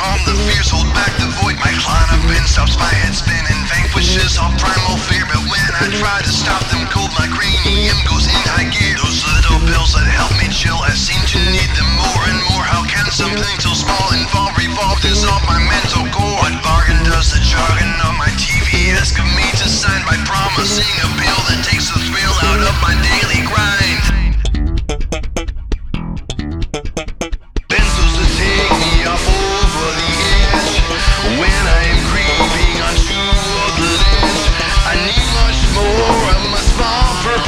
calm the fears, hold back the void. My Klonopin stops my head spinning, vanquishes all primal fear. But when I try to stop them cold, my cranium goes in high gear. Those little pills that help me chill, I seem to need them more and more. How can something so small involve, revolve, dissolve my mental core? What bargain does the jargon of my TV ask of me to sign by promising a pill that takes the thrill out of my daily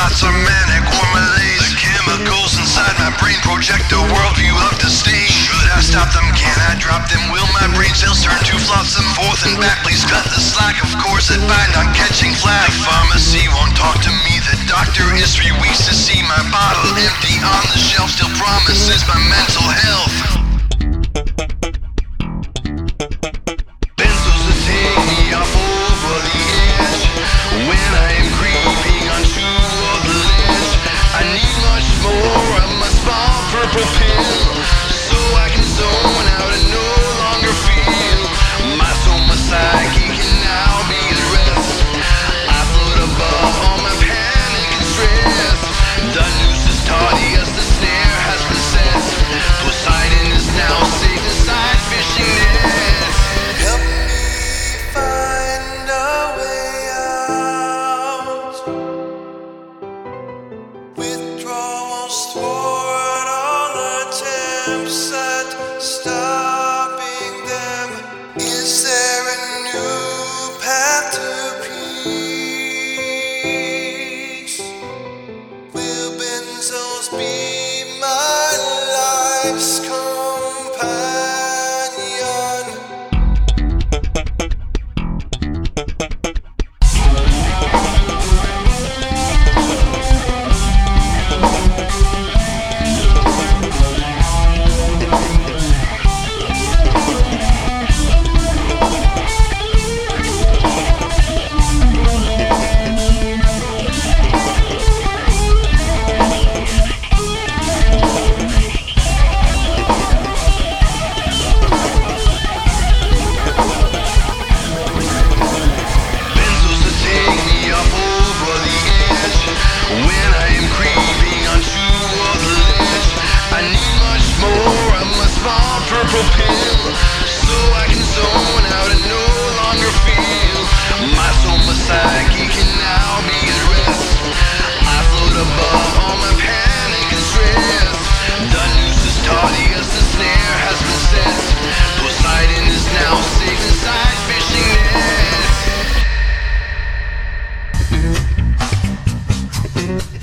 thoughts are manic or malaise. The chemicals inside my brain project a worldview of disdain. Should I stop them? Can I drop them? Will my brain cells turn to flotsam? Forth and back, please cut the slack. Of course, it bind on catching flag. The pharmacy won't talk to me. The doctor is three weeks to see my bottle empty on the shelf. Still promises my mental health. Attempts at purple pill. So I can zone out and no longer feel. My soul, psyche can now be at rest. I float above all my panic and stress. The noose is taut, yes, the snare has been set. Poseidon is now safe inside fishing nets